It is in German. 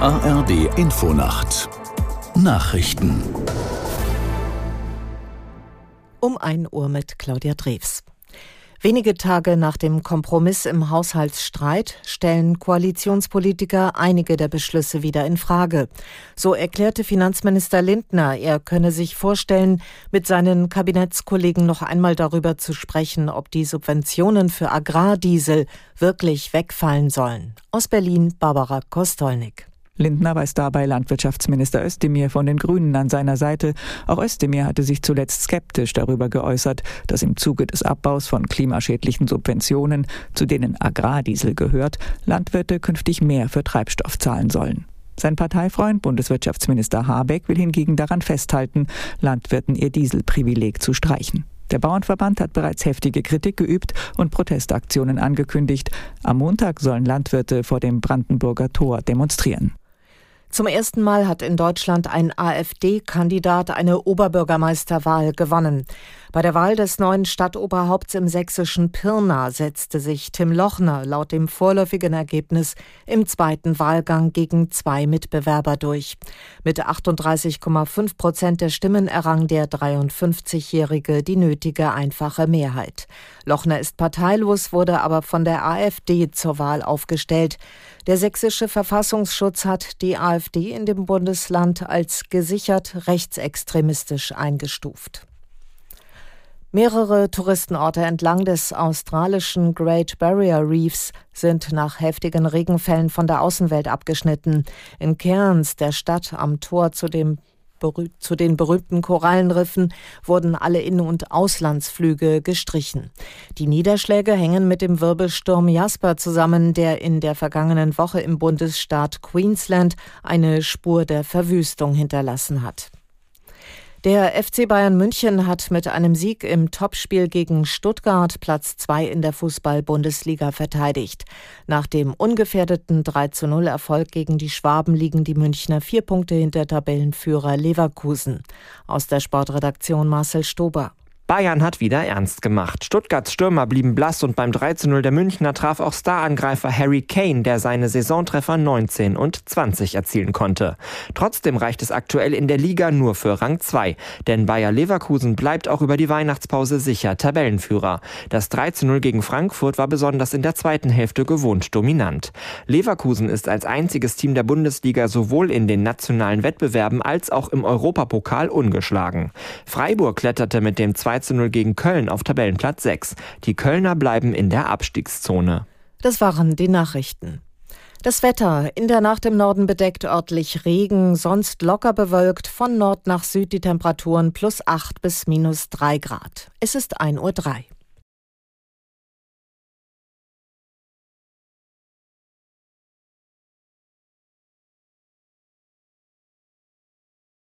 ARD Infonacht Nachrichten um 1 Uhr mit Claudia Drews. Wenige Tage nach dem Kompromiss im Haushaltsstreit stellen Koalitionspolitiker einige der Beschlüsse wieder in Frage. So erklärte Finanzminister Lindner, er könne sich vorstellen, mit seinen Kabinettskollegen noch einmal darüber zu sprechen, ob die Subventionen für Agrardiesel wirklich wegfallen sollen. Aus Berlin Barbara Kostolnik. Lindner weiß dabei Landwirtschaftsminister Özdemir von den Grünen an seiner Seite. Auch Özdemir hatte sich zuletzt skeptisch darüber geäußert, dass im Zuge des Abbaus von klimaschädlichen Subventionen, zu denen Agrardiesel gehört, Landwirte künftig mehr für Treibstoff zahlen sollen. Sein Parteifreund Bundeswirtschaftsminister Habeck will hingegen daran festhalten, Landwirten ihr Dieselprivileg zu streichen. Der Bauernverband hat bereits heftige Kritik geübt und Protestaktionen angekündigt. Am Montag sollen Landwirte vor dem Brandenburger Tor demonstrieren. Zum ersten Mal hat in Deutschland ein AfD-Kandidat eine Oberbürgermeisterwahl gewonnen. Bei der Wahl des neuen Stadtoberhaupts im sächsischen Pirna setzte sich Tim Lochner laut dem vorläufigen Ergebnis im zweiten Wahlgang gegen zwei Mitbewerber durch. Mit 38,5 Prozent der Stimmen errang der 53-Jährige die nötige einfache Mehrheit. Lochner ist parteilos, wurde aber von der AfD zur Wahl aufgestellt. Der sächsische Verfassungsschutz hat die AfD in dem Bundesland als gesichert rechtsextremistisch eingestuft. Mehrere Touristenorte entlang des australischen Great Barrier Reefs sind nach heftigen Regenfällen von der Außenwelt abgeschnitten. In Cairns, der Stadt am Tor zu dem zu den berühmten Korallenriffen wurden alle In- und Auslandsflüge gestrichen. Die Niederschläge hängen mit dem Wirbelsturm Jasper zusammen, der in der vergangenen Woche im Bundesstaat Queensland eine Spur der Verwüstung hinterlassen hat. Der FC Bayern München hat mit einem Sieg im Topspiel gegen Stuttgart Platz 2 in der Fußball-Bundesliga verteidigt. Nach dem ungefährdeten 3 zu 0 Erfolg gegen die Schwaben liegen die Münchner vier Punkte hinter Tabellenführer Leverkusen. Aus der Sportredaktion Marcel Stober. Bayern hat wieder ernst gemacht. Stuttgarts Stürmer blieben blass und beim 3 0 der Münchner traf auch Starangreifer Harry Kane, der seine Saisontreffer 19 und 20 erzielen konnte. Trotzdem reicht es aktuell in der Liga nur für Rang 2, denn Bayer Leverkusen bleibt auch über die Weihnachtspause sicher Tabellenführer. Das 3 0 gegen Frankfurt war besonders in der zweiten Hälfte gewohnt dominant. Leverkusen ist als einziges Team der Bundesliga sowohl in den nationalen Wettbewerben als auch im Europapokal ungeschlagen. Freiburg kletterte mit dem 2 zu 0 gegen Köln auf Tabellenplatz 6. Die Kölner bleiben in der Abstiegszone. Das waren die Nachrichten. Das Wetter in der Nacht im Norden bedeckt örtlich Regen, sonst locker bewölkt, von Nord nach Süd die Temperaturen plus 8 bis minus 3 Grad. Es ist 1.03 Uhr.